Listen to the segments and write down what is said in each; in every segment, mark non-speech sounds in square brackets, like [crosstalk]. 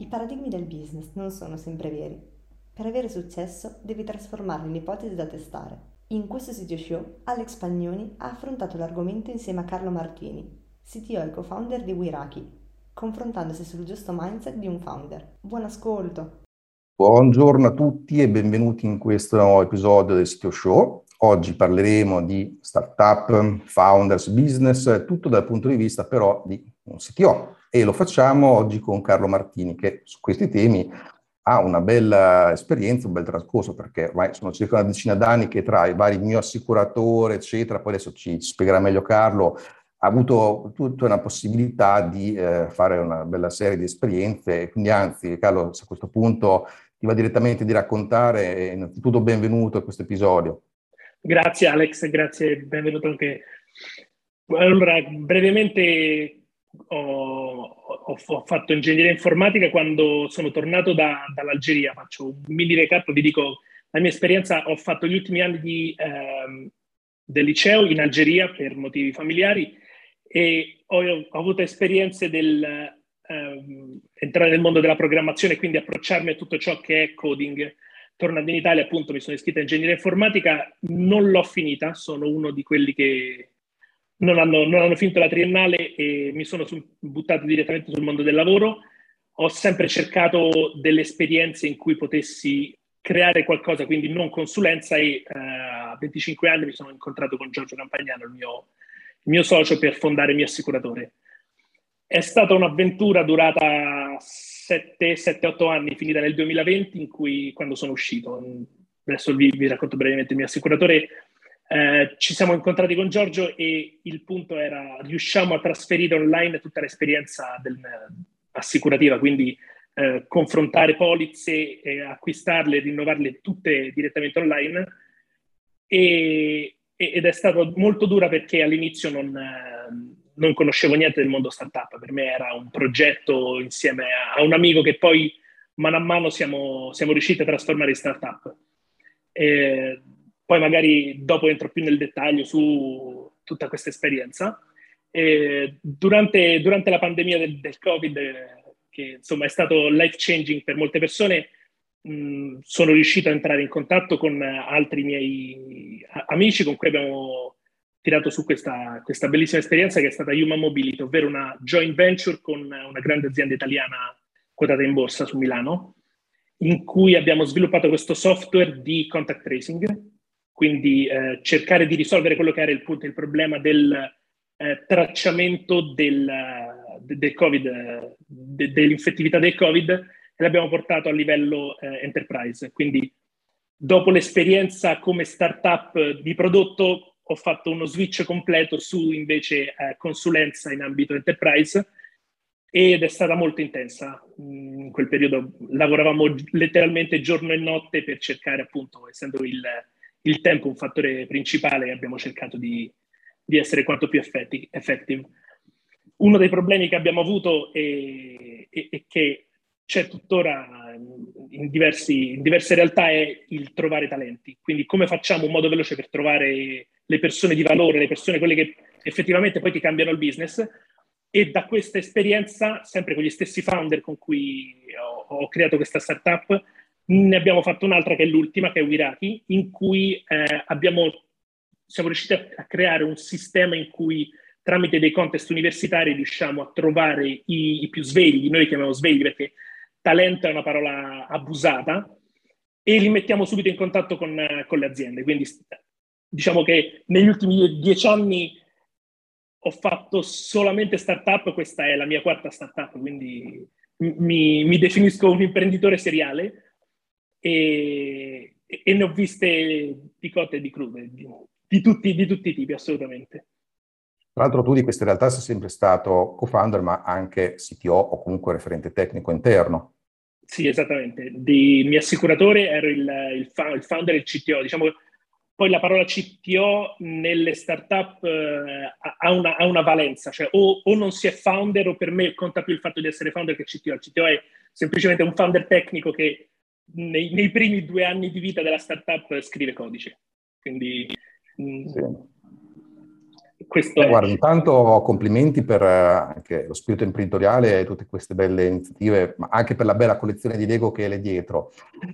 I paradigmi del business non sono sempre veri. Per avere successo devi trasformarli in ipotesi da testare. In questo sito show Alex Pagnoni ha affrontato l'argomento insieme a Carlo Martini, CTO e co-founder di Wiraki, confrontandosi sul giusto mindset di un founder. Buon ascolto! Buongiorno a tutti e benvenuti in questo episodio del Sitio Show. Oggi parleremo di startup, founders, business, tutto dal punto di vista però di un CTO e lo facciamo oggi con Carlo Martini che su questi temi ha una bella esperienza, un bel trascorso perché ormai sono circa una decina d'anni che tra i vari mio assicuratore eccetera, poi adesso ci, spiegherà meglio Carlo, ha avuto tutta una possibilità di eh, fare una bella serie di esperienze e quindi anzi Carlo a questo punto ti va direttamente di raccontare innanzitutto benvenuto a questo episodio. Grazie Alex, grazie, benvenuto anche. Allora, brevemente ho, ho, ho, fatto ingegneria informatica quando sono tornato da, dall'Algeria. Faccio un mini recap, vi dico la mia esperienza. Ho fatto gli ultimi anni di, ehm, del liceo in Algeria per motivi familiari e ho, ho avuto esperienze del ehm, entrare nel mondo della programmazione, quindi approcciarmi a tutto ciò che è coding. Tornando in Italia, appunto, mi sono iscritto a ingegneria informatica, non l'ho finita, sono uno di quelli che non hanno, non hanno finito la triennale e mi sono su, buttato direttamente sul mondo del lavoro. Ho sempre cercato delle esperienze in cui potessi creare qualcosa, quindi non consulenza e uh, a 25 anni mi sono incontrato con Giorgio Campagnano, il mio, il mio socio, per fondare il mio assicuratore. È stata un'avventura durata 7-8 anni, finita nel 2020, in cui quando sono uscito, adesso vi, vi racconto brevemente il mio assicuratore, eh, ci siamo incontrati con Giorgio e il punto era riusciamo a trasferire online tutta l'esperienza del, assicurativa, quindi eh, confrontare polizze, eh, acquistarle, rinnovarle tutte direttamente online e, ed è stato molto dura perché all'inizio non, non, conoscevo niente del mondo startup, per me era un progetto insieme a, un amico che poi mano a mano siamo, siamo riusciti a trasformare in startup. E, poi magari dopo entro più nel dettaglio su tutta questa esperienza. Durante, durante, la pandemia del, del Covid, che insomma è stato life changing per molte persone, mh, sono riuscito a entrare in contatto con altri miei amici con cui abbiamo tirato su questa, questa bellissima esperienza che è stata Human Mobility, ovvero una joint venture con una grande azienda italiana quotata in borsa su Milano, in cui abbiamo sviluppato questo software di contact tracing quindi eh, cercare di risolvere quello che era il, punto, il problema del eh, tracciamento del, del COVID, de, dell'infettività del Covid e l'abbiamo portato a livello eh, enterprise. Quindi dopo l'esperienza come startup di prodotto ho fatto uno switch completo su invece eh, consulenza in ambito enterprise ed è stata molto intensa. In quel periodo lavoravamo letteralmente giorno e notte per cercare appunto, essendo il il tempo un fattore principale e abbiamo cercato di, di essere quanto più effettive. Uno dei problemi che abbiamo avuto e che c'è tuttora in, diversi, in, diverse realtà è il trovare talenti. Quindi come facciamo un modo veloce per trovare le persone di valore, le persone quelle che effettivamente poi ti cambiano il business. E da questa esperienza, sempre con gli stessi founder con cui ho, ho creato questa startup, ne abbiamo fatto un'altra che è l'ultima, che è Wiraki, in cui eh, abbiamo, siamo riusciti a, creare un sistema in cui tramite dei contest universitari riusciamo a trovare i, i più svegli, noi li chiamiamo svegli perché talento è una parola abusata, e li mettiamo subito in contatto con, con le aziende. Quindi diciamo che negli ultimi dieci anni ho fatto solamente startup, questa è la mia quarta startup, quindi mi, mi definisco un imprenditore seriale e, e ne ho viste di cotte e di crude, di, di, tutti, di tutti i tipi, assolutamente. Tra l'altro tu di queste realtà sei sempre stato co-founder, ma anche CTO o comunque referente tecnico interno. Sì, esattamente. Di mio assicuratore ero il, il, il founder e il CTO. Diciamo poi la parola CTO nelle startup eh, ha, una, ha, una, valenza, cioè o, o, non si è founder o per me conta più il fatto di essere founder che CTO. Il CTO è semplicemente un founder tecnico che nei, nei primi due anni di vita della startup scrive codice. Quindi mm, sì. questo eh, Guarda, intanto complimenti per eh, lo spirito imprenditoriale e tutte queste belle iniziative, ma anche per la bella collezione di Lego che è lì dietro.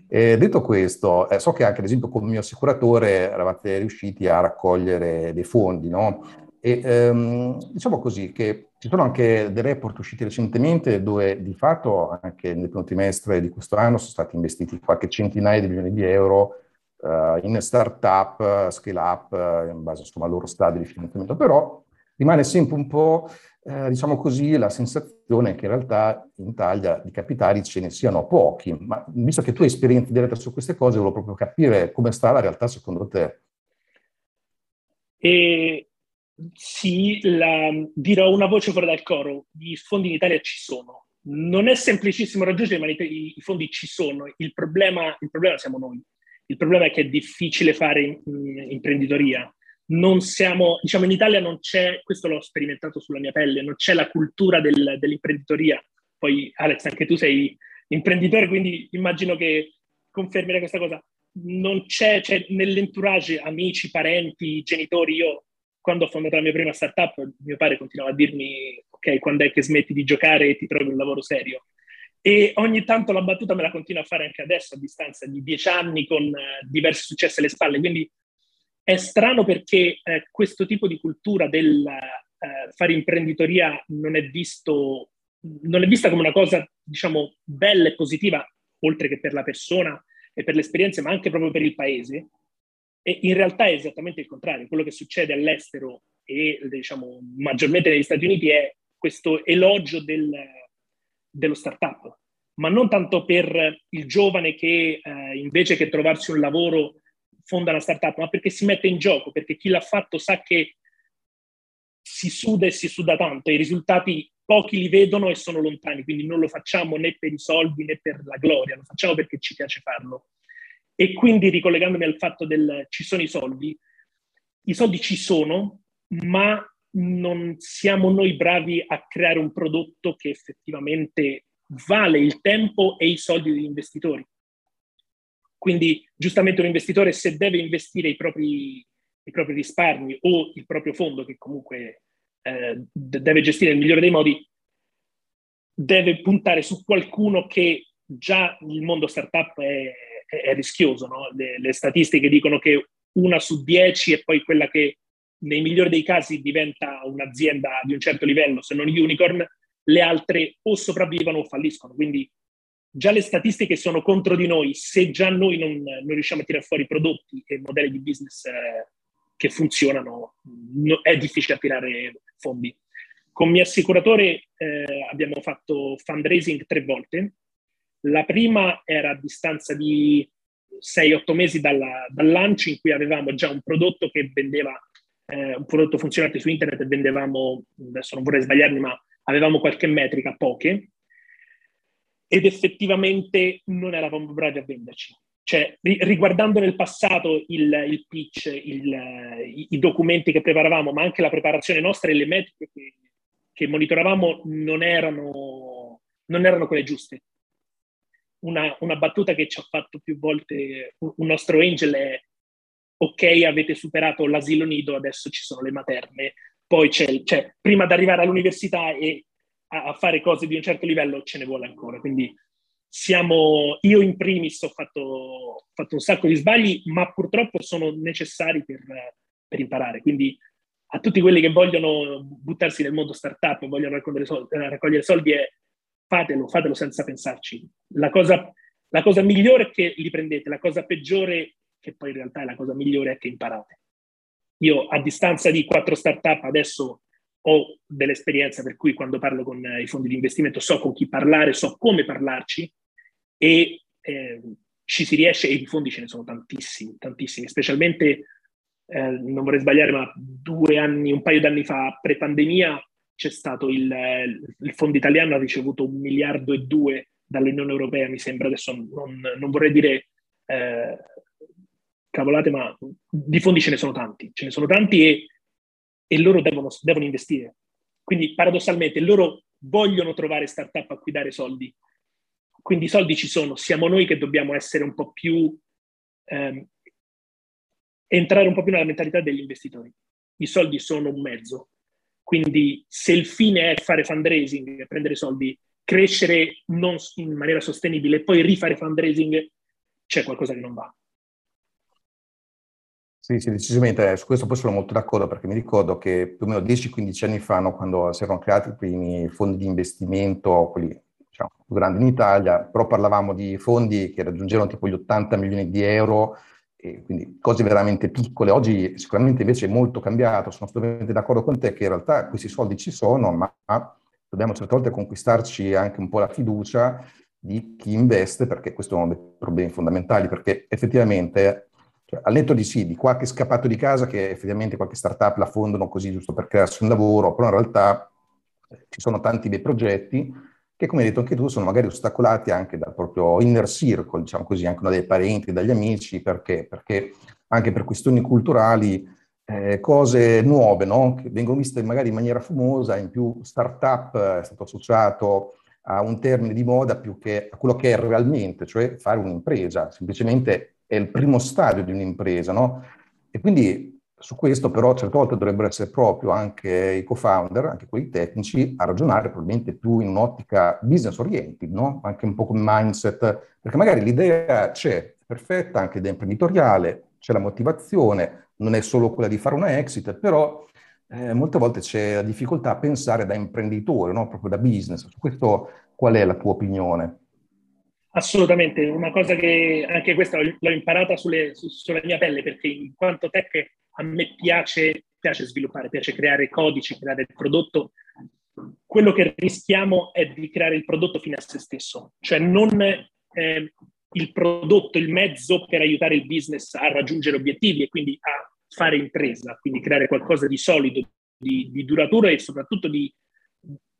E detto questo, eh, so che anche ad esempio con il mio assicuratore eravate riusciti a raccogliere dei fondi, no? E ehm, diciamo così che ci sono anche dei report usciti recentemente dove di fatto anche nel primo trimestre di questo anno sono stati investiti qualche centinaia di milioni di euro uh, in start-up, scale-up, uh, in base insomma, al loro stadio di finanziamento, però rimane sempre un po', uh, diciamo così, la sensazione che in realtà in Italia di capitali ce ne siano pochi, ma visto che tu hai esperienza diretta su queste cose, volevo proprio capire come sta la realtà secondo te. E sì, la, dirò una voce fuori dal coro, i fondi in Italia ci sono. Non è semplicissimo raggiungere, ma i, i fondi ci sono. Il problema, il problema, siamo noi. Il problema è che è difficile fare in, in, imprenditoria. Non siamo, diciamo, in Italia non c'è, questo l'ho sperimentato sulla mia pelle, non c'è la cultura del, dell'imprenditoria. Poi, Alex, anche tu sei imprenditore, quindi immagino che confermerai questa cosa. Non c'è, c'è nell'entourage, amici, parenti, genitori, io quando ho fondato la mia prima startup, mio padre continuava a dirmi, ok, quando è che smetti di giocare e ti trovi un lavoro serio? E ogni tanto la battuta me la continua a fare anche adesso, a distanza di dieci anni, con eh, diversi successi alle spalle. Quindi è strano perché eh, questo tipo di cultura del eh, fare imprenditoria non è, visto, non è vista come una cosa, diciamo, bella e positiva, oltre che per la persona e per l'esperienza, ma anche proprio per il paese. E in realtà è esattamente il contrario. Quello che succede all'estero e diciamo maggiormente negli Stati Uniti è questo elogio del, dello startup, ma non tanto per il giovane che eh, invece che trovarsi un lavoro fonda una startup, ma perché si mette in gioco, perché chi l'ha fatto sa che si suda e si suda tanto, i risultati pochi li vedono e sono lontani, quindi non lo facciamo né per i soldi né per la gloria, lo facciamo perché ci piace farlo. E quindi ricollegandomi al fatto del ci sono i soldi, i soldi ci sono, ma non siamo noi bravi a creare un prodotto che effettivamente vale il tempo e i soldi degli investitori. Quindi giustamente un investitore se deve investire i propri, i propri risparmi o il proprio fondo, che comunque eh, deve gestire nel migliore dei modi, deve puntare su qualcuno che già il mondo startup è, è, rischioso. No? Le, le, statistiche dicono che una su dieci è poi quella che nei migliori dei casi diventa un'azienda di un certo livello, se non unicorn, le altre o sopravvivono o falliscono. Quindi già le statistiche sono contro di noi, se già noi non, non riusciamo a tirare fuori prodotti e modelli di business eh, che funzionano, no, è difficile attirare fondi. Con mio assicuratore eh, abbiamo fatto fundraising tre volte, la prima era a distanza di 6-8 mesi dalla, dal lancio in cui avevamo già un prodotto che vendeva, eh, un prodotto funzionante su internet e vendevamo, adesso non vorrei sbagliarmi, ma avevamo qualche metrica, poche, ed effettivamente non eravamo bravi a venderci. Cioè, riguardando nel passato il, il pitch, il, i, i, documenti che preparavamo, ma anche la preparazione nostra e le metriche che, che monitoravamo non erano, non erano quelle giuste una, una, battuta che ci ha fatto più volte un nostro angel è ok, avete superato l'asilo nido, adesso ci sono le materne, poi c'è, cioè, prima di arrivare all'università e a, a, fare cose di un certo livello ce ne vuole ancora. Quindi siamo, io in primis ho fatto, fatto un sacco di sbagli, ma purtroppo sono necessari per, per, imparare. Quindi a tutti quelli che vogliono buttarsi nel mondo startup, vogliono raccogliere soldi, raccogliere soldi è fatelo, fatelo senza pensarci. La cosa, la cosa migliore è che li prendete, la cosa peggiore, che poi in realtà è la cosa migliore, è che imparate. Io a distanza di quattro startup adesso ho dell'esperienza per cui quando parlo con eh, i fondi di investimento so con chi parlare, so come parlarci e eh, ci si riesce e i fondi ce ne sono tantissimi, tantissimi, specialmente eh, non vorrei sbagliare, ma due anni, un paio d'anni fa, pre-pandemia, c'è stato il, il fondo italiano ha ricevuto un miliardo e due dall'Unione Europea, mi sembra, adesso non, non vorrei dire eh, cavolate, ma di fondi ce ne sono tanti, ce ne sono tanti e, e loro devono, devono investire. Quindi paradossalmente loro vogliono trovare startup a cui dare soldi. Quindi i soldi ci sono, siamo noi che dobbiamo essere un po' più, ehm, entrare un po' più nella mentalità degli investitori. I soldi sono un mezzo. Quindi se il fine è fare fundraising, prendere soldi, crescere non in maniera sostenibile e poi rifare fundraising, c'è qualcosa che non va. Sì, sì, decisamente, su questo poi sono molto d'accordo perché mi ricordo che più o meno 10-15 anni fa, no, quando si erano creati i primi fondi di investimento, quelli diciamo, più grandi in Italia, però parlavamo di fondi che raggiungevano tipo gli 80 milioni di euro, quindi cose veramente piccole. Oggi sicuramente invece è molto cambiato, sono assolutamente d'accordo con te che in realtà questi soldi ci sono, ma dobbiamo certe volte conquistarci anche un po' la fiducia di chi investe, perché questo è uno dei problemi fondamentali, perché effettivamente cioè, al netto di sì, di qualche scappato di casa che effettivamente qualche startup la fondano così giusto per crearsi un lavoro, però in realtà ci sono tanti bei progetti che come hai detto anche tu sono magari ostacolati anche dal proprio inner circle, diciamo così, anche dai parenti, dagli amici, perché? Perché anche per questioni culturali eh, cose nuove, no? che vengono viste magari in maniera fumosa, in più startup è stato associato a un termine di moda più che a quello che è realmente, cioè fare un'impresa, semplicemente è il primo stadio di un'impresa, no? E quindi su questo però certe volte dovrebbero essere proprio anche i co-founder, anche quelli tecnici, a ragionare probabilmente più in un'ottica business oriented, no? Anche un po' come mindset, perché magari l'idea c'è, è perfetta, anche l'idea imprenditoriale, c'è la motivazione, non è solo quella di fare una exit, però eh, molte volte c'è la difficoltà a pensare da imprenditore, no? proprio da business. Su questo qual è la tua opinione? Assolutamente, una cosa che anche questa l'ho imparata sulle, su, sulla mia pelle perché in quanto tech a me piace, piace sviluppare, piace creare codici, creare il prodotto. Quello che rischiamo è di creare il prodotto fine a se stesso, cioè non eh, il prodotto, il mezzo per aiutare il business a raggiungere obiettivi e quindi a fare impresa, quindi creare qualcosa di solido, di, di duraturo e soprattutto di,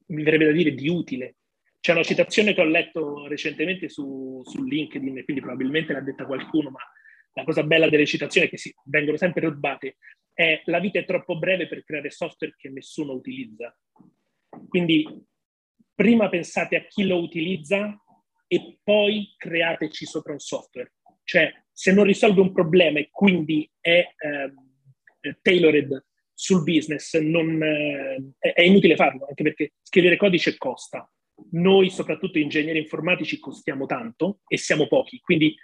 mi verrebbe da dire, di utile c'è una citazione che ho letto recentemente su, su LinkedIn, quindi probabilmente l'ha detta qualcuno, ma la cosa bella delle citazioni che si, vengono sempre rubate, è la vita è troppo breve per creare software che nessuno utilizza. Quindi prima pensate a chi lo utilizza e poi createci sopra un software. Cioè, se non risolve un problema e quindi è eh, tailored sul business, non, eh, è inutile farlo, anche perché scrivere codice costa noi, soprattutto ingegneri informatici, costiamo tanto e siamo pochi, quindi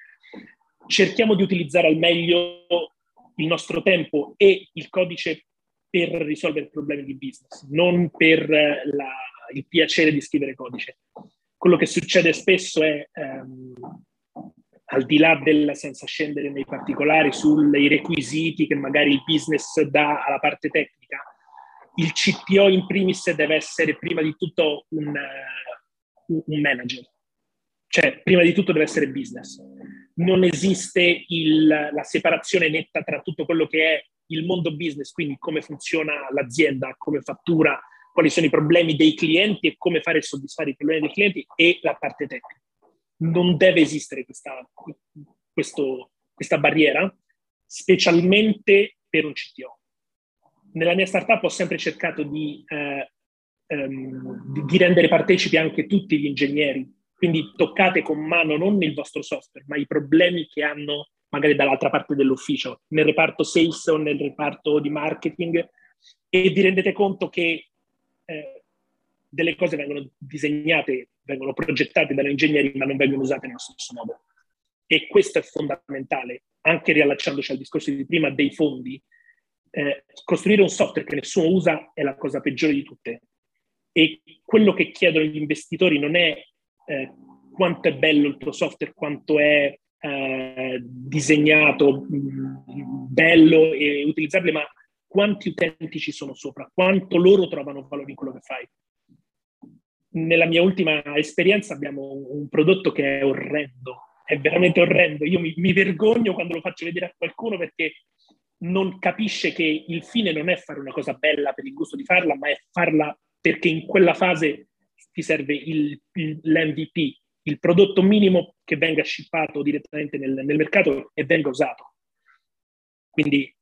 cerchiamo di utilizzare al meglio il nostro tempo e il codice per risolvere problemi di business, non per la, il piacere di scrivere codice. Quello che succede spesso è, ehm, al di là del, senza scendere nei particolari, sui requisiti che magari il business dà alla parte tecnica, il CTO in primis deve essere prima di tutto un, un manager. Cioè, prima di tutto deve essere business. Non esiste il, la separazione netta tra tutto quello che è il mondo business, quindi come funziona l'azienda, come fattura, quali sono i problemi dei clienti e come fare soddisfare i problemi dei clienti e la parte tecnica. Non deve esistere questa, questo, questa barriera, specialmente per un CTO. Nella mia startup ho sempre cercato di eh, ehm, di, di rendere partecipi anche tutti gli ingegneri. Quindi toccate con mano non il vostro software, ma i problemi che hanno magari dall'altra parte dell'ufficio, nel reparto sales o nel reparto di marketing, e vi rendete conto che eh, delle cose vengono disegnate, vengono progettate dagli ingegneri, ma non vengono usate nello stesso modo. E questo è fondamentale, anche riallacciandoci al discorso di prima dei fondi. Eh, costruire un software che nessuno usa è la cosa peggiore di tutte, e quello che chiedono gli investitori non è eh, quanto è bello il tuo software, quanto è eh, disegnato, mh, mm, bello e utilizzabile, ma quanti utenti ci sono sopra, quanto loro trovano valore in quello che fai. Nella mia ultima esperienza abbiamo un prodotto che è orrendo, è veramente orrendo. Io mi, mi vergogno quando lo faccio vedere a qualcuno perché non capisce che il fine non è fare una cosa bella per il gusto di farla, ma è farla perché in quella fase ti serve il, il, l'MVP, il prodotto minimo che venga shippato direttamente nel, nel mercato e venga usato. Quindi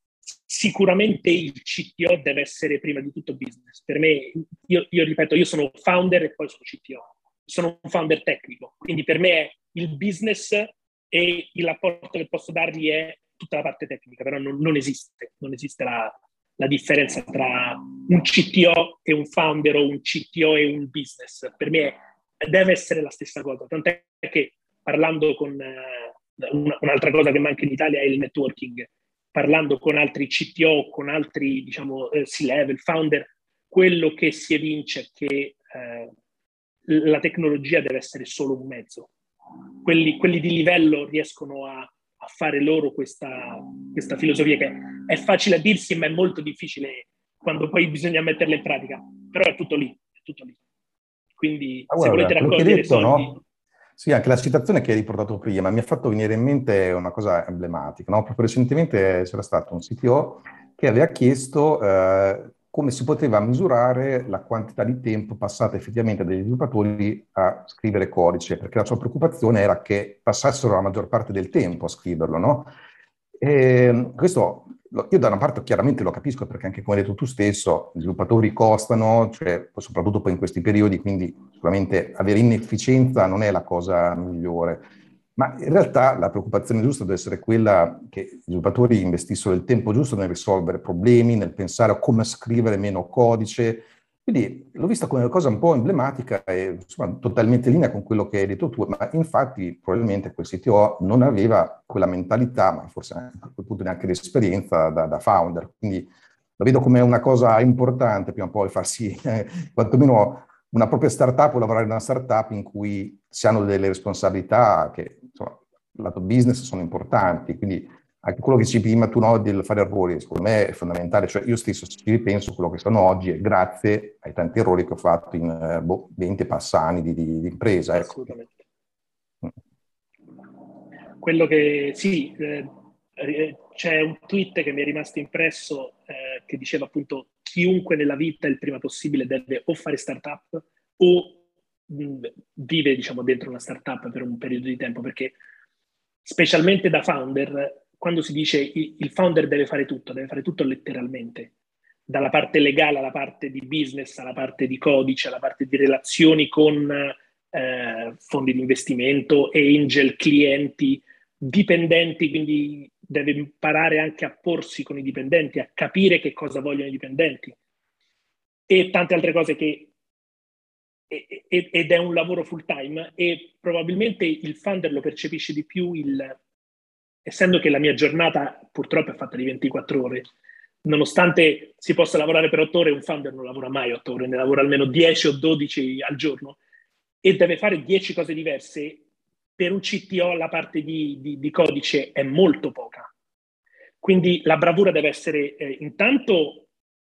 sicuramente il CTO deve essere prima di tutto business. Per me, io, io, ripeto, io sono founder e poi sono CTO. Sono un founder tecnico, quindi per me il business e il rapporto che posso dargli è tutta la parte tecnica, però non, non esiste, non esiste la, la, differenza tra un CTO e un founder o un CTO e un business. Per me deve essere la stessa cosa, tant'è che parlando con uh, un'altra cosa che manca in Italia è il networking, parlando con altri CTO, con altri diciamo eh, C-level, founder, quello che si evince è che eh, la tecnologia deve essere solo un mezzo. Quelli, quelli di livello riescono a a fare loro questa, questa filosofia che è facile a dirsi ma è molto difficile quando poi bisogna metterla in pratica, però è tutto lì, è tutto lì. Quindi ah, se volete raccogliere detto, soldi... No? Sì, anche la citazione che hai riportato prima mi ha fatto venire in mente una cosa emblematica. No? Proprio recentemente c'era stato un CTO che aveva chiesto eh, come si poteva misurare la quantità di tempo passata effettivamente dagli sviluppatori a scrivere codice, perché la sua preoccupazione era che passassero la maggior parte del tempo a scriverlo, no? E questo io da una parte chiaramente lo capisco perché anche come hai detto tu stesso, gli sviluppatori costano, cioè, soprattutto poi in questi periodi, quindi sicuramente avere inefficienza non è la cosa migliore. Ma in realtà la preoccupazione giusta deve essere quella che gli sviluppatori investissero il tempo giusto nel risolvere problemi, nel pensare a come scrivere meno codice. Quindi l'ho vista come una cosa un po' emblematica e insomma, totalmente in linea con quello che hai detto tu, ma infatti probabilmente quel CTO non aveva quella mentalità, ma forse a quel punto neanche l'esperienza da, da founder. Quindi la vedo come una cosa importante prima o poi farsi eh, quantomeno una propria startup o lavorare in una startup in cui si hanno delle responsabilità che lato business sono importanti, quindi anche quello che ci prima tu no, del fare errori, secondo me è fondamentale, cioè io stesso ci ripenso quello che sono oggi e grazie ai tanti errori che ho fatto in eh, boh, 20 passani di, di, di impresa. Ecco. Assolutamente. Quello che sì, eh, eh, c'è un tweet che mi è rimasto impresso eh, che diceva appunto chiunque nella vita il prima possibile deve o fare startup o vive diciamo, dentro una startup per un periodo di tempo, perché specialmente da founder, quando si dice il founder deve fare tutto, deve fare tutto letteralmente, dalla parte legale alla parte di business, alla parte di codice, alla parte di relazioni con eh, fondi di investimento, angel, clienti, dipendenti, quindi deve imparare anche a porsi con i dipendenti, a capire che cosa vogliono i dipendenti. E tante altre cose che ed è un lavoro full time e probabilmente il funder lo percepisce di più il, essendo che la mia giornata purtroppo è fatta di 24 ore nonostante si possa lavorare per 8 ore un funder non lavora mai 8 ore ne lavora almeno 10 o 12 al giorno e deve fare 10 cose diverse. Per un CTO la parte di, di, di codice è molto poca. Quindi la bravura deve essere eh, intanto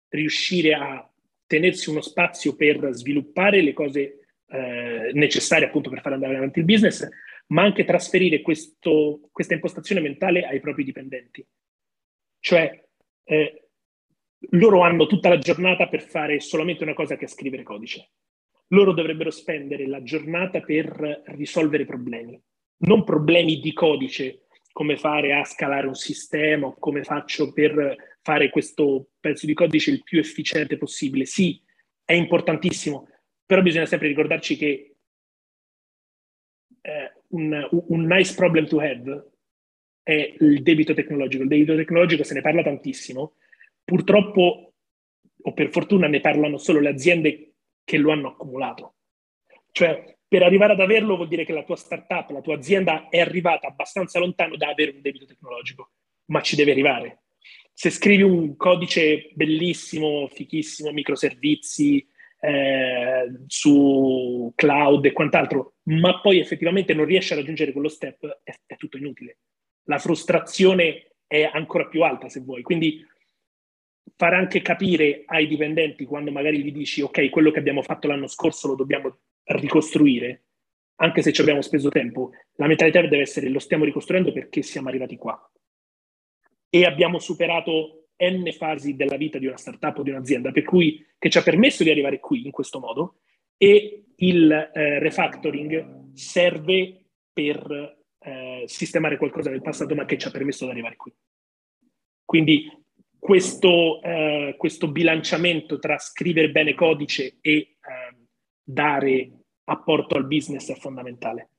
riuscire a tenersi uno spazio per sviluppare le cose eh, necessarie appunto per far andare avanti il business, ma anche trasferire questo, questa impostazione mentale ai propri dipendenti. Cioè, eh, loro hanno tutta la giornata per fare solamente una cosa che è scrivere codice. Loro dovrebbero spendere la giornata per risolvere problemi, non problemi di codice, come fare a scalare un sistema come faccio per fare questo pezzo di codice il più efficiente possibile. Sì, è importantissimo, però bisogna sempre ricordarci che eh, un, un nice problem to have è il debito tecnologico. Il debito tecnologico se ne parla tantissimo, purtroppo o per fortuna ne parlano solo le aziende che lo hanno accumulato. Cioè, per arrivare ad averlo vuol dire che la tua startup, la tua azienda è arrivata abbastanza lontano da avere un debito tecnologico, ma ci deve arrivare se scrivi un codice bellissimo, fichissimo, microservizi eh, su cloud e quant'altro, ma poi effettivamente non riesci a raggiungere quello step, è, è tutto inutile. La frustrazione è ancora più alta se vuoi. Quindi fare anche capire ai dipendenti quando magari gli dici ok, quello che abbiamo fatto l'anno scorso lo dobbiamo ricostruire, anche se ci abbiamo speso tempo, la mentalità deve essere lo stiamo ricostruendo perché siamo arrivati qua e abbiamo superato n fasi della vita di una startup o di un'azienda, per cui che ci ha permesso di arrivare qui in questo modo e il eh, refactoring serve per eh, sistemare qualcosa del passato ma che ci ha permesso di arrivare qui. Quindi questo, eh, questo bilanciamento tra scrivere bene codice e ehm, dare apporto al business è fondamentale.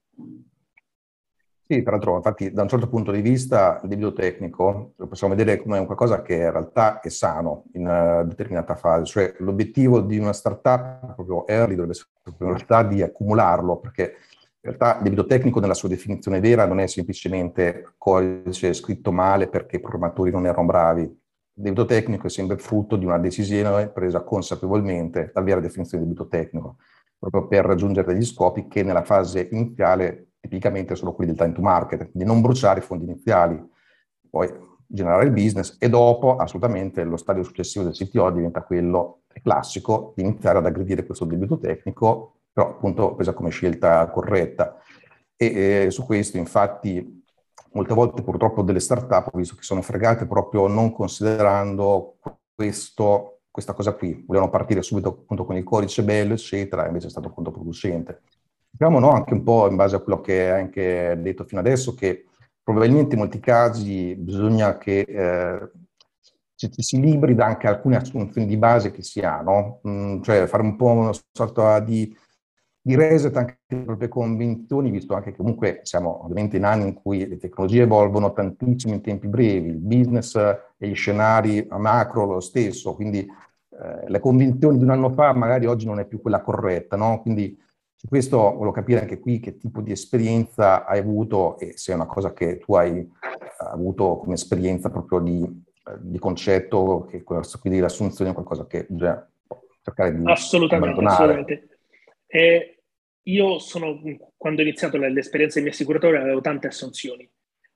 Sì, tra l'altro, infatti, da un certo punto di vista, il debito tecnico lo possiamo vedere come un qualcosa che in realtà è sano in una determinata fase, cioè l'obiettivo di una startup proprio early dovrebbe essere in realtà di accumularlo, perché in realtà il debito tecnico nella sua definizione vera non è semplicemente codice scritto male perché i programmatori non erano bravi, il debito tecnico è sempre frutto di una decisione presa consapevolmente dal vera definizione di debito tecnico, proprio per raggiungere degli scopi che nella fase iniziale tipicamente sono quelli del time to market, di non bruciare i fondi iniziali, poi generare il business e dopo assolutamente lo stadio successivo del CTO diventa quello classico di iniziare ad aggredire questo debito tecnico, però appunto presa come scelta corretta. E, e su questo infatti molte volte purtroppo delle start-up ho visto che sono fregate proprio non considerando questo, questa cosa qui. Volevano partire subito appunto con il codice bello, eccetera, invece è stato controproducente. Diciamo no, anche un po' in base a quello che hai anche detto fino adesso, che probabilmente in molti casi bisogna che eh, ci, si liberi da anche alcune assunzioni di base che si ha, no? Mm, cioè fare un po' una sorta di di reset anche le proprie convinzioni, visto anche che comunque siamo ovviamente in anni in cui le tecnologie evolvono tantissimo in tempi brevi, il business e gli scenari a macro lo stesso, quindi eh, le convinzioni di un anno fa magari oggi non è più quella corretta, no? Quindi su questo volevo capire anche qui che tipo di esperienza hai avuto e se è una cosa che tu hai eh, avuto come esperienza proprio di, eh, di concetto, che questo qui dell'assunzione è qualcosa che bisogna cercare di assolutamente, abbandonare. Assolutamente. E io sono, quando ho iniziato l'esperienza di mio assicuratore avevo tante assunzioni.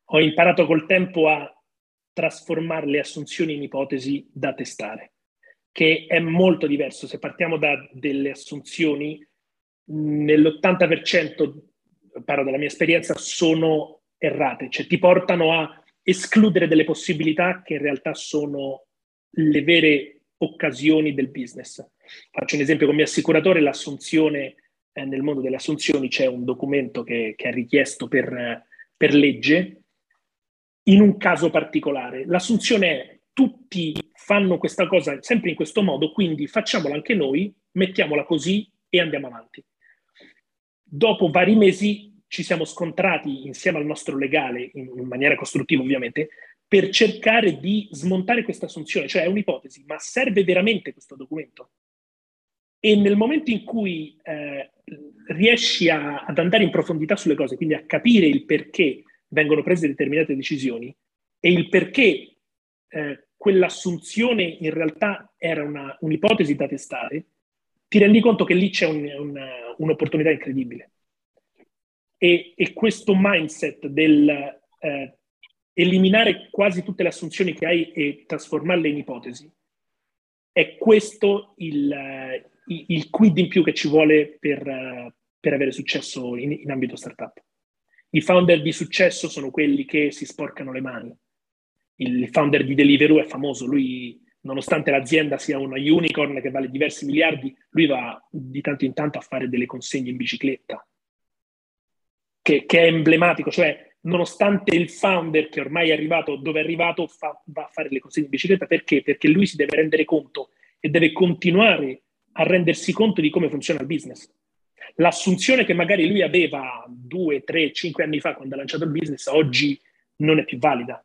Ho imparato col tempo a trasformare le assunzioni in ipotesi da testare, che è molto diverso. Se partiamo da delle assunzioni, nell'80%, parlo della mia esperienza, sono errate, cioè ti portano a escludere delle possibilità che in realtà sono le vere occasioni del business. Faccio un esempio con mio assicuratore, l'assunzione, eh, nel mondo delle assunzioni c'è un documento che, che è richiesto per, per legge, in un caso particolare. L'assunzione è tutti fanno questa cosa sempre in questo modo, quindi facciamola anche noi, mettiamola così e andiamo avanti. Dopo vari mesi ci siamo scontrati insieme al nostro legale, in, in maniera costruttiva ovviamente, per cercare di smontare questa assunzione, cioè è un'ipotesi, ma serve veramente questo documento? E nel momento in cui eh, riesci a, ad andare in profondità sulle cose, quindi a capire il perché vengono prese determinate decisioni e il perché eh, quell'assunzione in realtà era una, un'ipotesi da testare, ti rendi conto che lì c'è un, un, un'opportunità incredibile. E, e questo mindset del eh, eliminare quasi tutte le assunzioni che hai e trasformarle in ipotesi, è questo il, il quid in più che ci vuole per, per avere successo in, in, ambito startup. I founder di successo sono quelli che si sporcano le mani. Il founder di Deliveroo è famoso, lui nonostante l'azienda sia una unicorn che vale diversi miliardi, lui va di tanto in tanto a fare delle consegne in bicicletta, che, che è emblematico, cioè nonostante il founder che ormai è arrivato dove è arrivato fa, va a fare le consegne in bicicletta, perché? Perché lui si deve rendere conto e deve continuare a rendersi conto di come funziona il business. L'assunzione che magari lui aveva due, tre, cinque anni fa quando ha lanciato il business, oggi non è più valida.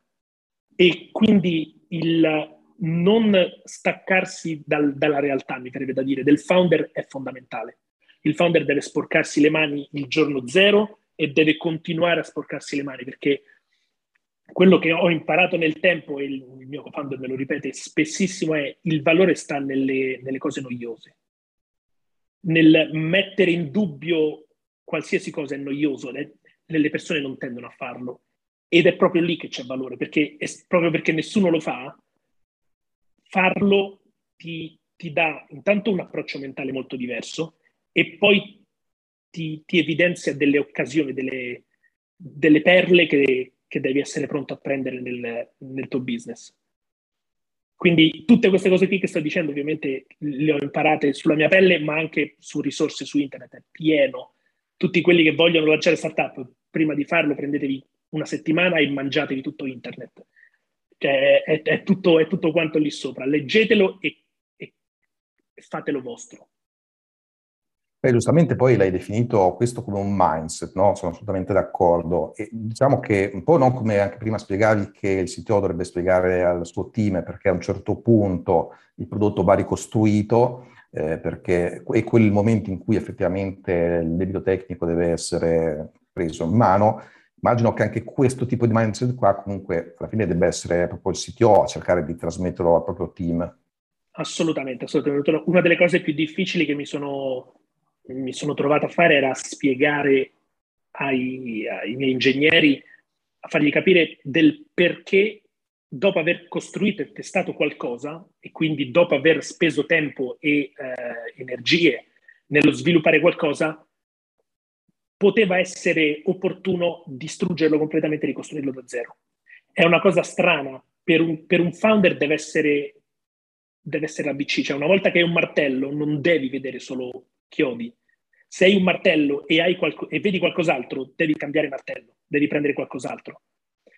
E quindi il non staccarsi dal, dalla realtà, mi verrebbe da dire, del founder è fondamentale. Il founder deve sporcarsi le mani il giorno zero e deve continuare a sporcarsi le mani perché quello che ho imparato nel tempo, e il, mio co-founder me lo ripete spessissimo, è il valore sta nelle, nelle cose noiose nel mettere in dubbio qualsiasi cosa è noioso, le, le persone non tendono a farlo. Ed è proprio lì che c'è valore, perché è proprio perché nessuno lo fa, farlo ti, ti dà intanto un approccio mentale molto diverso e poi ti, ti evidenzia delle occasioni, delle, delle perle che, che devi essere pronto a prendere nel, nel tuo business. Quindi tutte queste cose qui che sto dicendo ovviamente le ho imparate sulla mia pelle, ma anche su risorse su internet, è pieno. Tutti quelli che vogliono lanciare startup, prima di farlo prendetevi una settimana e mangiatevi tutto internet. Cioè, è, è, tutto, è tutto quanto lì sopra. Leggetelo e, e fatelo vostro. Beh, giustamente poi l'hai definito questo come un mindset, no? Sono assolutamente d'accordo. E diciamo che un po' non come anche prima spiegavi che il CTO dovrebbe spiegare al suo team perché a un certo punto il prodotto va ricostruito, eh, perché è quel momento in cui effettivamente il debito tecnico deve essere preso in mano. Immagino che anche questo tipo di mindset qua comunque alla fine debba essere proprio il CTO a cercare di trasmetterlo al proprio team. Assolutamente, assolutamente. Una delle cose più difficili che mi sono mi sono trovato a fare era spiegare ai, ai miei ingegneri, a fargli capire del perché dopo aver costruito e testato qualcosa e quindi dopo aver speso tempo e eh, energie nello sviluppare qualcosa, poteva essere opportuno distruggerlo completamente e ricostruirlo da zero. È una cosa strana, per un, per un founder deve essere, deve essere ABC, cioè una volta che hai un martello non devi vedere solo chiodi. Se hai un martello e, qualco- e vedi qualcos'altro, devi cambiare martello, devi prendere qualcos'altro.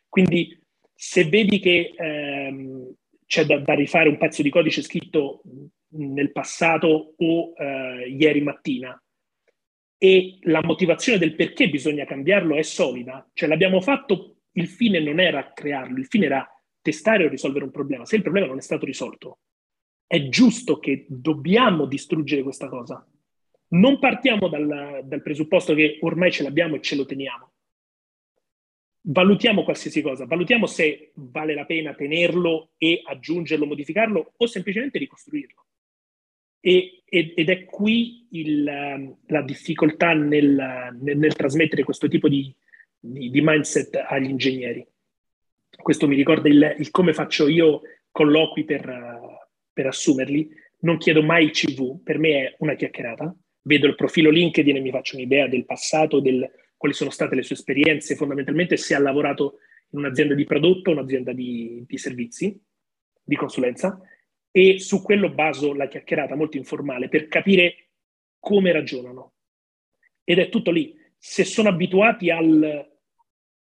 Quindi se vedi che ehm, c'è da, da, rifare un pezzo di codice scritto nel passato o eh, ieri mattina e la motivazione del perché bisogna cambiarlo è solida, cioè l'abbiamo fatto, il fine non era crearlo, il fine era testare o risolvere un problema. Se il problema non è stato risolto, è giusto che dobbiamo distruggere questa cosa non partiamo dal, dal presupposto che ormai ce l'abbiamo e ce lo teniamo. Valutiamo qualsiasi cosa, valutiamo se vale la pena tenerlo e aggiungerlo, modificarlo o semplicemente ricostruirlo. E, ed è qui il, la difficoltà nel, nel, nel, trasmettere questo tipo di, di, di, mindset agli ingegneri. Questo mi ricorda il, il come faccio io colloqui per, per assumerli. Non chiedo mai il CV, per me è una chiacchierata vedo il profilo LinkedIn e mi faccio un'idea del passato, del, quali sono state le sue esperienze, fondamentalmente se ha lavorato in un'azienda di prodotto, un'azienda di, di servizi, di consulenza, e su quello baso la chiacchierata molto informale per capire come ragionano. Ed è tutto lì. Se sono abituati al...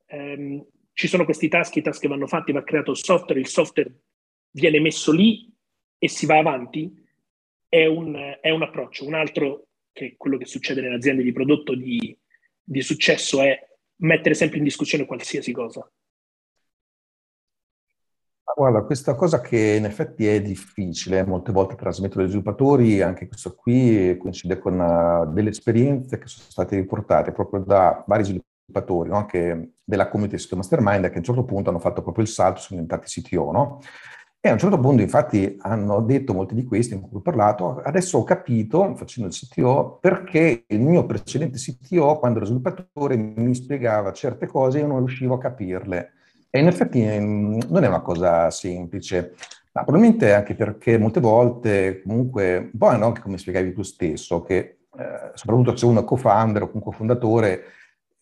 Ehm, ci sono questi task, i task vanno fatti, va creato il software, il software viene messo lì e si va avanti, è un, è un approccio. Un altro che quello che succede nelle aziende di prodotto di, di successo è mettere sempre in discussione qualsiasi cosa. Guarda, questa cosa che in effetti è difficile, molte volte trasmettere agli sviluppatori, anche questo qui coincide con uh, delle esperienze che sono state riportate proprio da vari sviluppatori, no? anche della community System Mastermind, che a un certo punto hanno fatto proprio il salto, sono diventati CTO, no? E a un certo punto, infatti, hanno detto molti di questi con cui ho parlato, adesso ho capito, facendo il CTO, perché il mio precedente CTO, quando ero sviluppatore, mi spiegava certe cose e io non riuscivo a capirle. E in effetti mm, non è una cosa semplice, ma probabilmente anche perché molte volte, comunque, un po' anche come spiegavi tu stesso, che eh, soprattutto se uno è co-founder o comunque fondatore,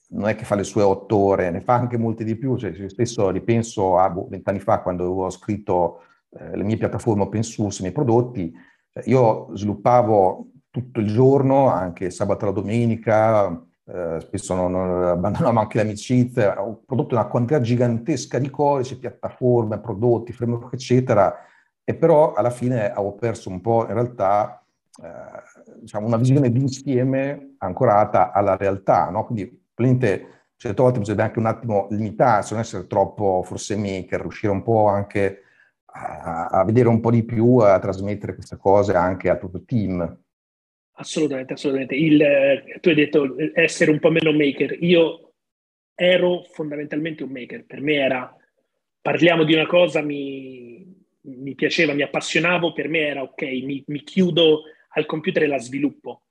non è che fa le sue otto ore, ne fa anche molte di più. Cioè, io stesso ripenso a boh, vent'anni fa, quando avevo scritto eh, le mie piattaforme open source, i miei prodotti, cioè, io sviluppavo tutto il giorno, anche sabato e la domenica, eh, spesso non, non abbandonavo anche l'amicizia, ho prodotto una quantità gigantesca di codice, piattaforme, prodotti, framework, eccetera, e però alla fine avevo perso un po' in realtà eh, diciamo una visione d'insieme ancorata alla realtà, no? Quindi probabilmente certe volte bisogna anche un attimo limitarsi, non essere troppo forse maker, riuscire un po' anche a, a, vedere un po' di più, a trasmettere queste cose anche al proprio team. Assolutamente, assolutamente. Il, eh, tu hai detto essere un po' meno maker. Io ero fondamentalmente un maker. Per me era parliamo di una cosa, mi, mi piaceva, mi appassionavo, per me era ok, mi, mi chiudo al computer e la sviluppo.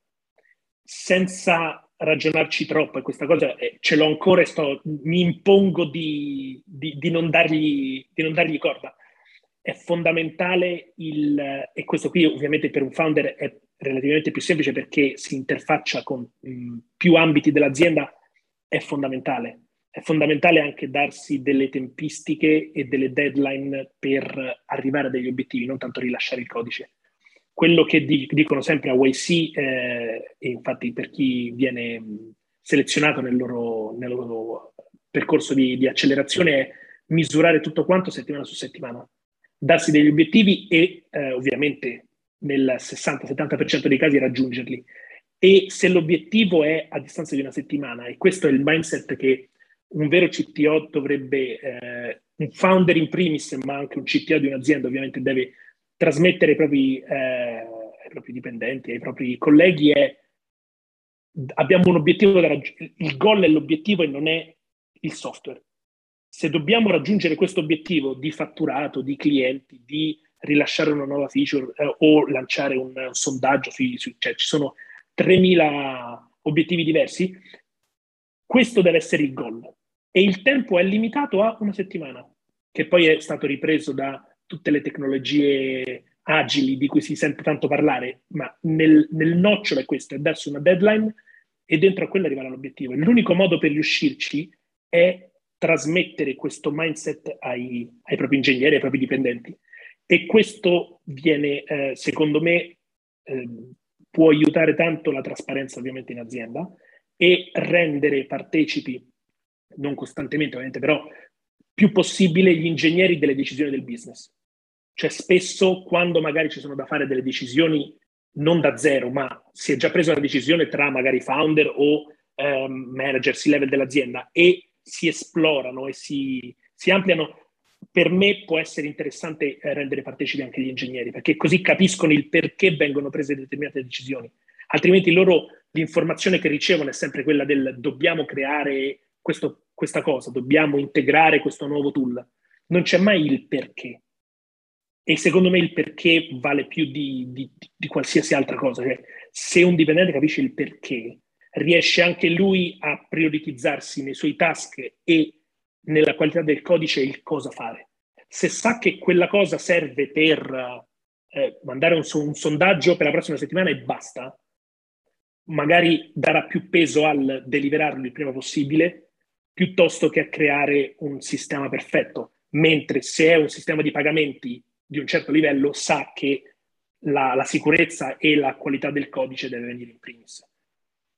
Senza ragionarci troppo e questa cosa eh, ce l'ho ancora e sto, mi impongo di, di, di, non dargli, di non dargli corda è fondamentale il, e questo qui ovviamente per un founder è relativamente più semplice perché si interfaccia con mh, più ambiti dell'azienda, è fondamentale. è fondamentale anche darsi delle tempistiche e delle deadline per arrivare a degli obiettivi, non tanto rilasciare il codice. Quello che di, dicono sempre a YC, eh, e infatti per chi viene selezionato nel loro, nel loro percorso di, di, accelerazione, è misurare tutto quanto settimana su settimana, darsi degli obiettivi e eh, ovviamente nel 60-70% dei casi raggiungerli. E se l'obiettivo è a distanza di una settimana, e questo è il mindset che un vero CTO dovrebbe, eh, un founder in primis, ma anche un CTO di un'azienda ovviamente deve trasmettere ai propri, eh, ai propri dipendenti, ai propri colleghi è abbiamo un obiettivo da raggiungere, il goal è l'obiettivo e non è il software. Se dobbiamo raggiungere questo obiettivo di fatturato, di clienti, di rilasciare una nuova feature eh, o lanciare un, un sondaggio, cioè ci sono 3.000 obiettivi diversi, questo deve essere il goal. E il tempo è limitato a una settimana, che poi è stato ripreso da tutte le tecnologie agili di cui si sente tanto parlare, ma nel, nel nocciolo è questo, è darsi una deadline e dentro a quella arrivare all'obiettivo. l'unico modo per riuscirci è trasmettere questo mindset ai, ai propri ingegneri, ai propri dipendenti. E questo viene, eh, secondo me, eh, può aiutare tanto la trasparenza ovviamente in azienda e rendere partecipi, non costantemente ovviamente, però più possibile gli ingegneri delle decisioni del business. Cioè spesso quando magari ci sono da fare delle decisioni non da zero, ma si è già presa una decisione tra magari founder o um, manager, C-level dell'azienda e si esplorano e si, si ampliano, per me può essere interessante eh, rendere partecipi anche gli ingegneri, perché così capiscono il perché vengono prese determinate decisioni. Altrimenti loro l'informazione che ricevono è sempre quella del dobbiamo creare questo, questa cosa, dobbiamo integrare questo nuovo tool. Non c'è mai il perché. E secondo me il perché vale più di, di, di qualsiasi altra cosa. Cioè, se un dipendente capisce il perché, riesce anche lui a prioritizzarsi nei suoi task e nella qualità del codice il cosa fare. Se sa che quella cosa serve per eh, mandare un, un, sondaggio per la prossima settimana e basta, magari darà più peso al deliberarlo il prima possibile piuttosto che a creare un sistema perfetto. Mentre se è un sistema di pagamenti di un certo livello, sa che la, la sicurezza e la qualità del codice deve venire in primis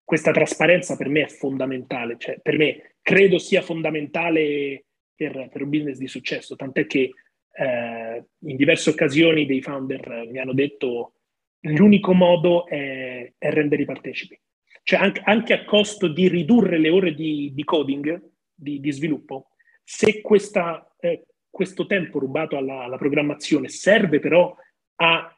questa trasparenza per me è fondamentale, cioè per me credo sia fondamentale per, per un business di successo, tant'è che eh, in diverse occasioni dei founder mi hanno detto l'unico modo è, è rendere i partecipi, cioè anche, anche, a costo di ridurre le ore di, di coding, di, di, sviluppo, se questa, eh, questo tempo rubato alla, alla programmazione serve però a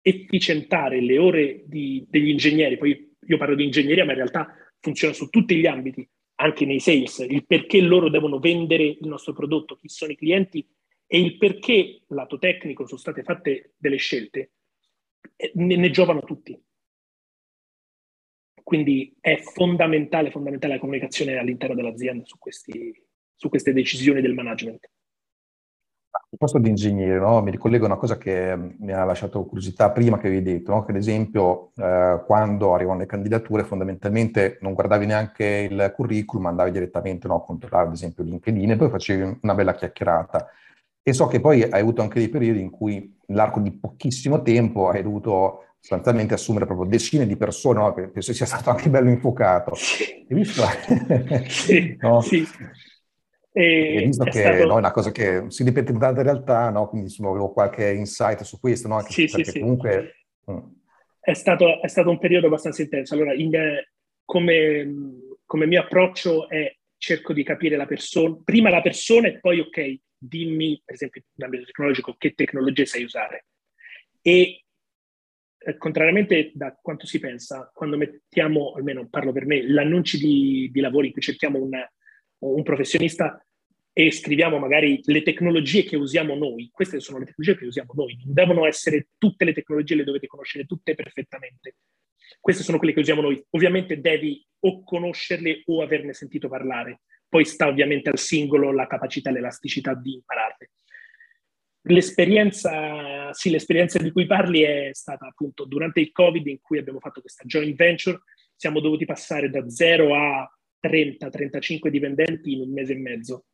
efficientare le ore di, degli ingegneri, poi io parlo di ingegneria, ma in realtà funziona su tutti gli ambiti, anche nei sales, il perché loro devono vendere il nostro prodotto, chi sono i clienti e il perché lato tecnico sono state fatte delle scelte, ne, ne giovano tutti. Quindi è fondamentale, fondamentale la comunicazione all'interno dell'azienda su, questi, su queste decisioni del management. A proposito di ingegnere, no? mi ricollego a una cosa che mi ha lasciato curiosità prima che avevi detto, no? che ad esempio eh, quando arrivano le candidature fondamentalmente non guardavi neanche il curriculum, andavi direttamente no? a controllare ad esempio LinkedIn e poi facevi una bella chiacchierata. E so che poi hai avuto anche dei periodi in cui nell'arco di pochissimo tempo hai dovuto sostanzialmente assumere proprio decine di persone, no? penso sia stato anche bello infuocato. Hai visto? [laughs] sì, [laughs] no? sì. E, visto che stato... no, è una cosa che si ripete in tante realtà, no? quindi insomma, avevo qualche insight su questo, no? Anche sì, perché sì, comunque... Sì. Mm. È, stato, è, stato, un periodo abbastanza intenso. Allora, in, come, come, mio approccio è cerco di capire la persona, prima la persona e poi, ok, dimmi, per esempio, in ambito tecnologico, che tecnologie sai usare. E eh, contrariamente da quanto si pensa, quando mettiamo, almeno parlo per me, l'annuncio di, di lavori in cui cerchiamo un un professionista e scriviamo magari le tecnologie che usiamo noi, queste sono le tecnologie che usiamo noi, non devono essere tutte le tecnologie, le dovete conoscere tutte perfettamente. Queste sono quelle che usiamo noi. Ovviamente devi o conoscerle o averne sentito parlare. Poi sta ovviamente al singolo la capacità l'elasticità di impararle. L'esperienza, sì, l'esperienza di cui parli è stata appunto durante il Covid in cui abbiamo fatto questa joint venture, siamo dovuti passare da zero a 30-35 dipendenti in un mese e mezzo.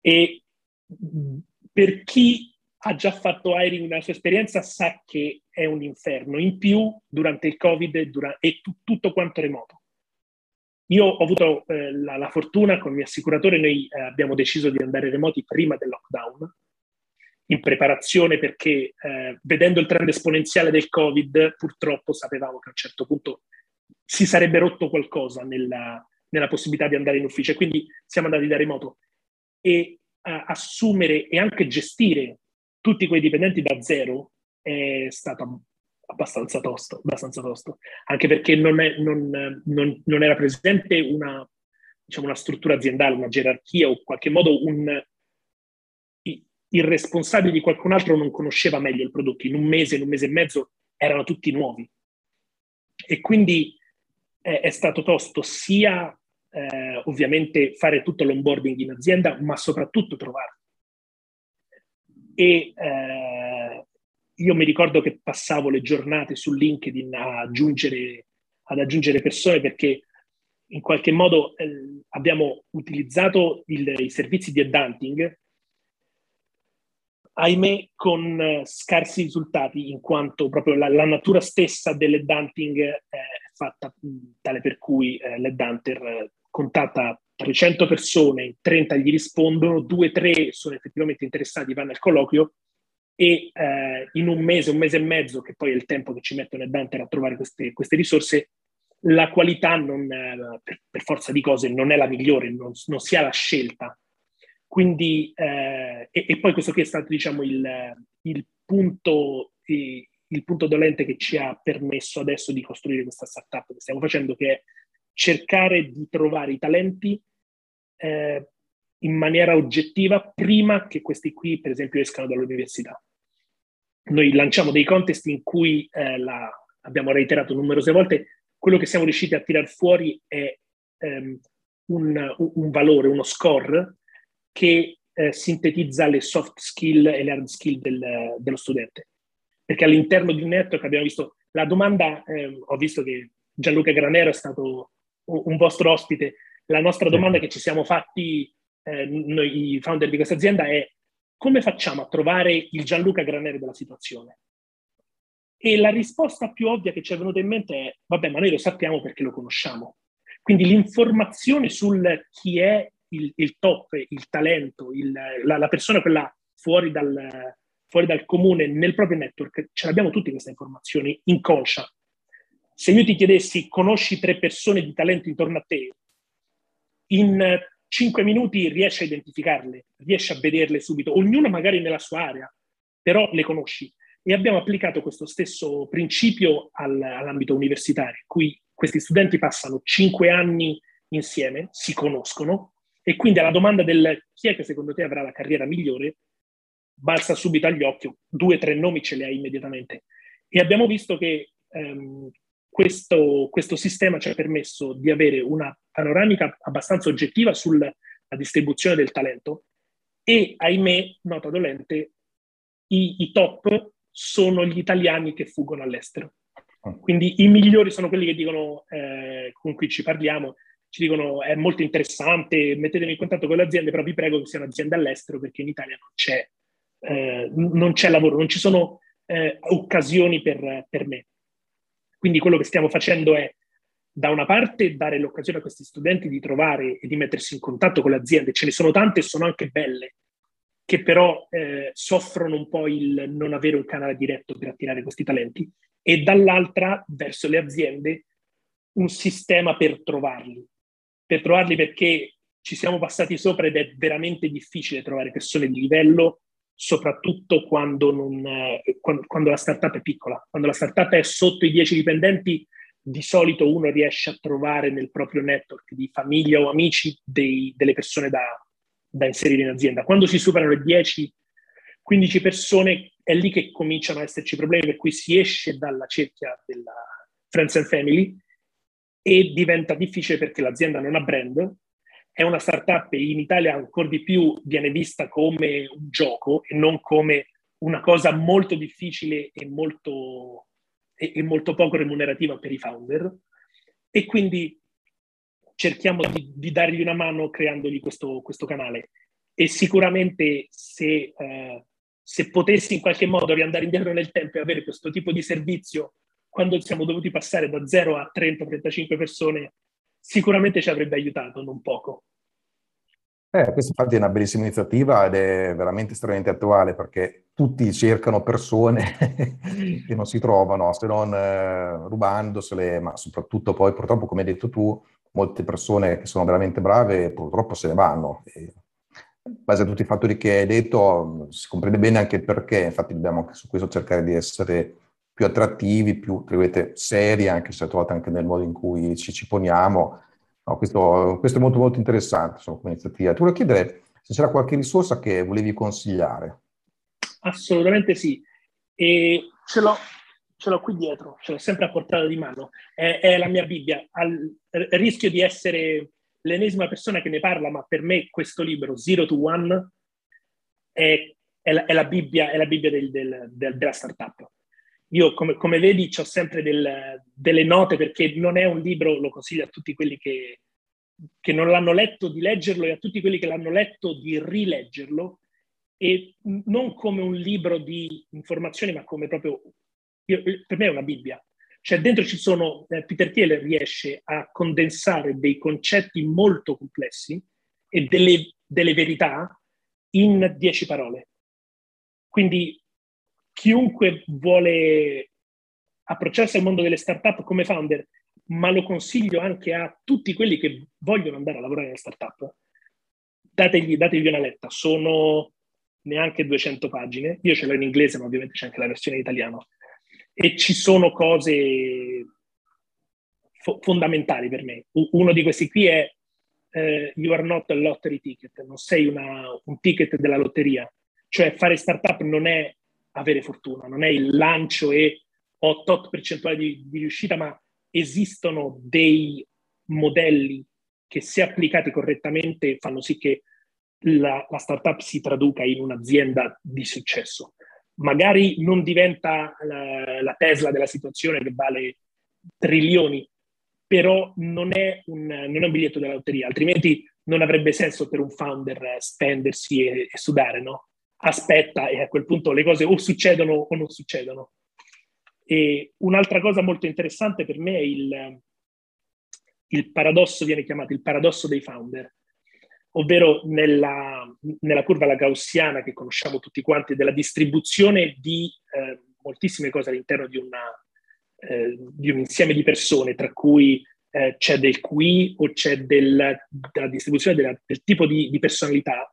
E per chi ha già fatto hiring nella sua esperienza sa che è un inferno. In più, durante il Covid è t- tutto quanto remoto. Io ho avuto eh, la, la, fortuna con il mio assicuratore, noi eh, abbiamo deciso di andare remoti prima del lockdown, in preparazione perché eh, vedendo il trend esponenziale del Covid, purtroppo sapevamo che a un certo punto si sarebbe rotto qualcosa nella, nella possibilità di andare in ufficio e quindi siamo andati da remoto. E assumere e anche gestire tutti quei dipendenti da zero è stato abbastanza tosto, abbastanza tosto. anche perché non, è, non, non, non era presente una, diciamo, una, struttura aziendale, una gerarchia o in qualche modo un, il responsabile di qualcun altro non conosceva meglio il prodotto, in un mese, in un mese e mezzo erano tutti nuovi. E quindi è, è stato tosto sia eh, ovviamente fare tutto l'onboarding in azienda, ma soprattutto trovarli. E eh, io mi ricordo che passavo le giornate su LinkedIn aggiungere, ad aggiungere persone perché in qualche modo eh, abbiamo utilizzato il, i servizi di headhunting, ahimè con eh, scarsi risultati, in quanto proprio la, la natura stessa dell'headhunting è fatta tale per cui eh, l'headhunter contatta 300 persone, 30 gli rispondono, 2-3 sono effettivamente interessati, vanno al colloquio e eh, in un mese, un mese e mezzo, che poi è il tempo che ci mettono i Dante a trovare queste, queste risorse, la qualità non, eh, per, per, forza di cose non è la migliore, non, non si ha la scelta. Quindi, eh, e, e, poi questo qui è stato diciamo, il, il, punto, il punto dolente che ci ha permesso adesso di costruire questa startup che stiamo facendo, che è cercare di trovare i talenti eh, in maniera oggettiva prima che questi qui, per esempio, escano dall'università. Noi lanciamo dei contest in cui eh, la, abbiamo reiterato numerose volte, quello che siamo riusciti a tirar fuori è ehm, un, un, valore, uno score che eh, sintetizza le soft skill e le hard skill del, dello studente. Perché all'interno di un network abbiamo visto la domanda, eh, ho visto che Gianluca Granero è stato un vostro ospite, la nostra domanda che ci siamo fatti eh, noi i founder di questa azienda è come facciamo a trovare il Gianluca Granere della situazione? E la risposta più ovvia che ci è venuta in mente è, vabbè, ma noi lo sappiamo perché lo conosciamo. Quindi l'informazione sul chi è il, il top, il talento, il, la, la, persona quella fuori dal, fuori dal comune nel proprio network, ce l'abbiamo tutte queste informazioni inconscia. Se io ti chiedessi, conosci tre persone di talento intorno a te, in cinque minuti riesci a identificarle, riesci a vederle subito, ognuna magari nella sua area, però le conosci. E abbiamo applicato questo stesso principio al, all'ambito universitario, in cui questi studenti passano cinque anni insieme, si conoscono, e quindi alla domanda del chi è che secondo te avrà la carriera migliore, balza subito agli occhi, due o tre nomi ce li hai immediatamente. E abbiamo visto che ehm, questo, questo, sistema ci ha permesso di avere una panoramica abbastanza oggettiva sulla distribuzione del talento e, ahimè, nota dolente, i, i top sono gli italiani che fuggono all'estero. Quindi i migliori sono quelli che dicono, eh, con cui ci parliamo, ci dicono è molto interessante, mettetemi in contatto con le aziende, però vi prego che siano aziende all'estero perché in Italia non c'è, eh, non c'è lavoro, non ci sono eh, occasioni per, per me. Quindi quello che stiamo facendo è, da una parte, dare l'occasione a questi studenti di trovare e di mettersi in contatto con le aziende. Ce ne sono tante e sono anche belle, che però eh, soffrono un po' il non avere un canale diretto per attirare questi talenti. E dall'altra, verso le aziende, un sistema per trovarli. Per trovarli perché ci siamo passati sopra ed è veramente difficile trovare persone di livello soprattutto quando, non, quando, quando, la startup è piccola. Quando la startup è sotto i 10 dipendenti, di solito uno riesce a trovare nel proprio network di famiglia o amici dei, delle persone da, da, inserire in azienda. Quando si superano le 10, 15 persone, è lì che cominciano a esserci problemi, per cui si esce dalla cerchia della friends and family e diventa difficile perché l'azienda non ha brand, è una startup e in Italia ancora di più viene vista come un gioco e non come una cosa molto difficile e molto, e, e molto poco remunerativa per i founder. E quindi cerchiamo di, di dargli una mano creandogli questo, questo canale. E sicuramente se, eh, se potessi in qualche modo riandare indietro nel tempo e avere questo tipo di servizio quando siamo dovuti passare da 0 a 30-35 persone, sicuramente ci avrebbe aiutato, non poco. Eh, questa infatti è una bellissima iniziativa ed è veramente estremamente attuale perché tutti cercano persone [laughs] che non si trovano, se non eh, rubandosele, ma soprattutto poi purtroppo, come hai detto tu, molte persone che sono veramente brave purtroppo se ne vanno. E, in base a tutti i fattori che hai detto si comprende bene anche il perché, infatti dobbiamo anche su questo cercare di essere più attrattivi, più seri, anche se trovate anche nel modo in cui ci, ci poniamo No, questo, questo, è molto, molto interessante insomma, come iniziativa. Ti volevo chiedere se c'era qualche risorsa che volevi consigliare. Assolutamente sì. E ce l'ho, ce l'ho qui dietro, ce l'ho sempre a portata di mano. È, è la mia Bibbia. Al rischio di essere l'ennesima persona che ne parla, ma per me questo libro, Zero to One, è, è, la, è la, Bibbia, è la Bibbia del, del, del, della startup. Io, come, come vedi, ho sempre del, delle note perché non è un libro, lo consiglio a tutti quelli che, che non l'hanno letto di leggerlo e a tutti quelli che l'hanno letto di rileggerlo e non come un libro di informazioni, ma come proprio, io, per me è una Bibbia. Cioè dentro ci sono, eh, Peter Thiel riesce a condensare dei concetti molto complessi e delle, delle verità in dieci parole. Quindi chiunque vuole approcciarsi al mondo delle startup come founder, ma lo consiglio anche a tutti quelli che vogliono andare a lavorare nelle startup, dategli, dategli una letta. Sono neanche 200 pagine. Io ce l'ho in inglese, ma ovviamente c'è anche la versione in italiano. E ci sono cose fo- fondamentali per me. Uno di questi qui è uh, You are not a lottery ticket, non sei una, un ticket della lotteria. Cioè fare startup non è avere fortuna, non è il lancio e ho tot percentuale di, di riuscita, ma esistono dei modelli che se applicati correttamente fanno sì che la, la, startup si traduca in un'azienda di successo. Magari non diventa la, la, Tesla della situazione che vale trilioni, però non è, un, non è un biglietto della lotteria, altrimenti non avrebbe senso per un founder spendersi e, e sudare, no? Aspetta e a quel punto le cose o succedono o non succedono. E un'altra cosa molto interessante per me è il, il paradosso, viene chiamato il paradosso dei founder, ovvero nella, nella curva la gaussiana che conosciamo tutti quanti della distribuzione di eh, moltissime cose all'interno di, una, eh, di, un insieme di persone, tra cui eh, c'è del QI o c'è del, della distribuzione della, del tipo di, di personalità,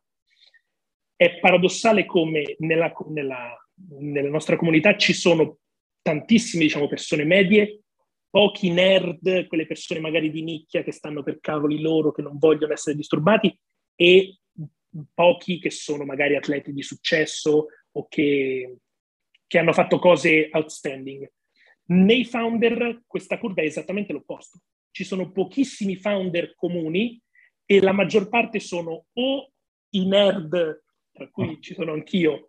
è paradossale come nella, nella, nella nostra comunità ci sono tantissime diciamo, persone medie, pochi nerd, quelle persone magari di nicchia che stanno per cavoli loro, che non vogliono essere disturbati, e pochi che sono magari atleti di successo o che, che hanno fatto cose outstanding. Nei founder questa curva è esattamente l'opposto. Ci sono pochissimi founder comuni e la maggior parte sono o i nerd tra cui ci sono anch'io,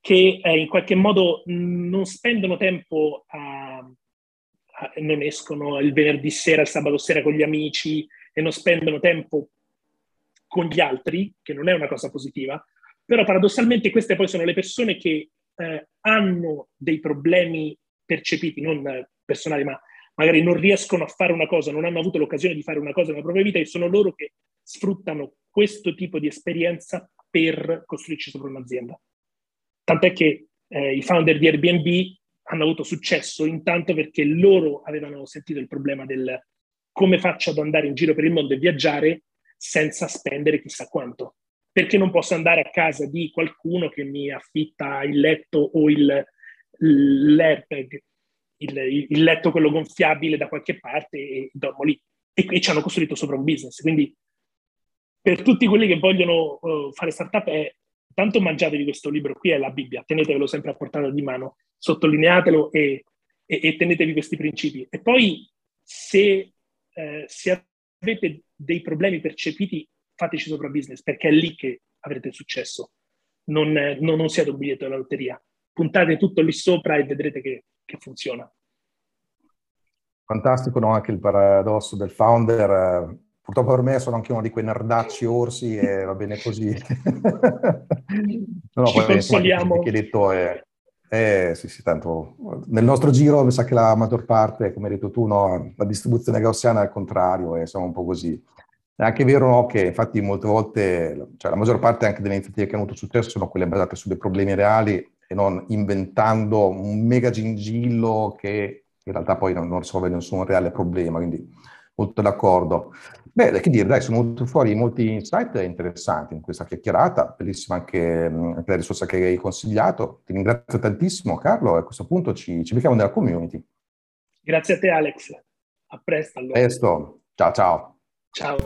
che eh, in qualche modo non spendono tempo a, a, non escono il venerdì sera, il sabato sera con gli amici e non spendono tempo con gli altri, che non è una cosa positiva, però paradossalmente queste poi sono le persone che eh, hanno dei problemi percepiti, non personali, ma magari non riescono a fare una cosa, non hanno avuto l'occasione di fare una cosa nella propria vita e sono loro che sfruttano questo tipo di esperienza per costruirci sopra un'azienda. Tant'è che eh, i founder di Airbnb hanno avuto successo intanto perché loro avevano sentito il problema del come faccio ad andare in giro per il mondo e viaggiare senza spendere chissà quanto. Perché non posso andare a casa di qualcuno che mi affitta il letto o il, l'airbag, il, il letto quello gonfiabile da qualche parte e dormo lì. E, e ci hanno costruito sopra un business. Quindi per tutti quelli che vogliono uh, fare startup è tanto mangiatevi questo libro qui, è la Bibbia, tenetevelo sempre a portata di mano, sottolineatelo e, e, e tenetevi questi principi. E poi se, eh, se, avete dei problemi percepiti, fateci sopra business, perché è lì che avrete successo. Non, non, non siate un biglietto della lotteria. Puntate tutto lì sopra e vedrete che, che funziona. Fantastico, no? Anche il paradosso del founder purtroppo per me sono anche uno di quei nerdacci orsi e va bene così. [laughs] no, Ci poi, consoliamo. Che hai detto è, eh, sì, sì, tanto nel nostro giro mi sa che la maggior parte, come hai detto tu, no, la distribuzione gaussiana è al contrario e siamo un po' così. È anche vero no, che infatti molte volte, cioè la maggior parte anche delle iniziative che hanno avuto successo sono quelle basate su dei problemi reali e non inventando un mega gingillo che in realtà poi non, non risolve nessun reale problema, quindi molto d'accordo. Beh, che dire, dai, sono venuti fuori molti insight interessanti in questa chiacchierata, bellissima anche, anche la risorsa che hai consigliato. Ti ringrazio tantissimo Carlo e a questo punto ci, ci becchiamo nella community. Grazie a te Alex, a presto allora. Presto, ciao ciao. Ciao.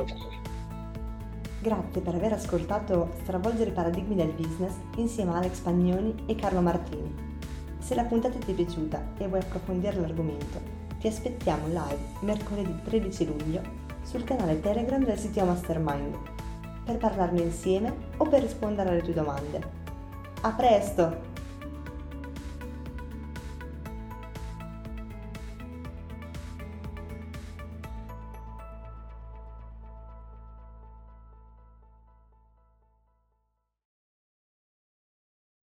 Grazie per aver ascoltato Stravolgere i paradigmi del business insieme a Alex Pagnoni e Carlo Martini. Se la puntata ti è piaciuta e vuoi approfondire l'argomento, ti aspettiamo live mercoledì 13 luglio sul canale Telegram del sito Mastermind per parlarne insieme o per rispondere alle tue domande. A presto!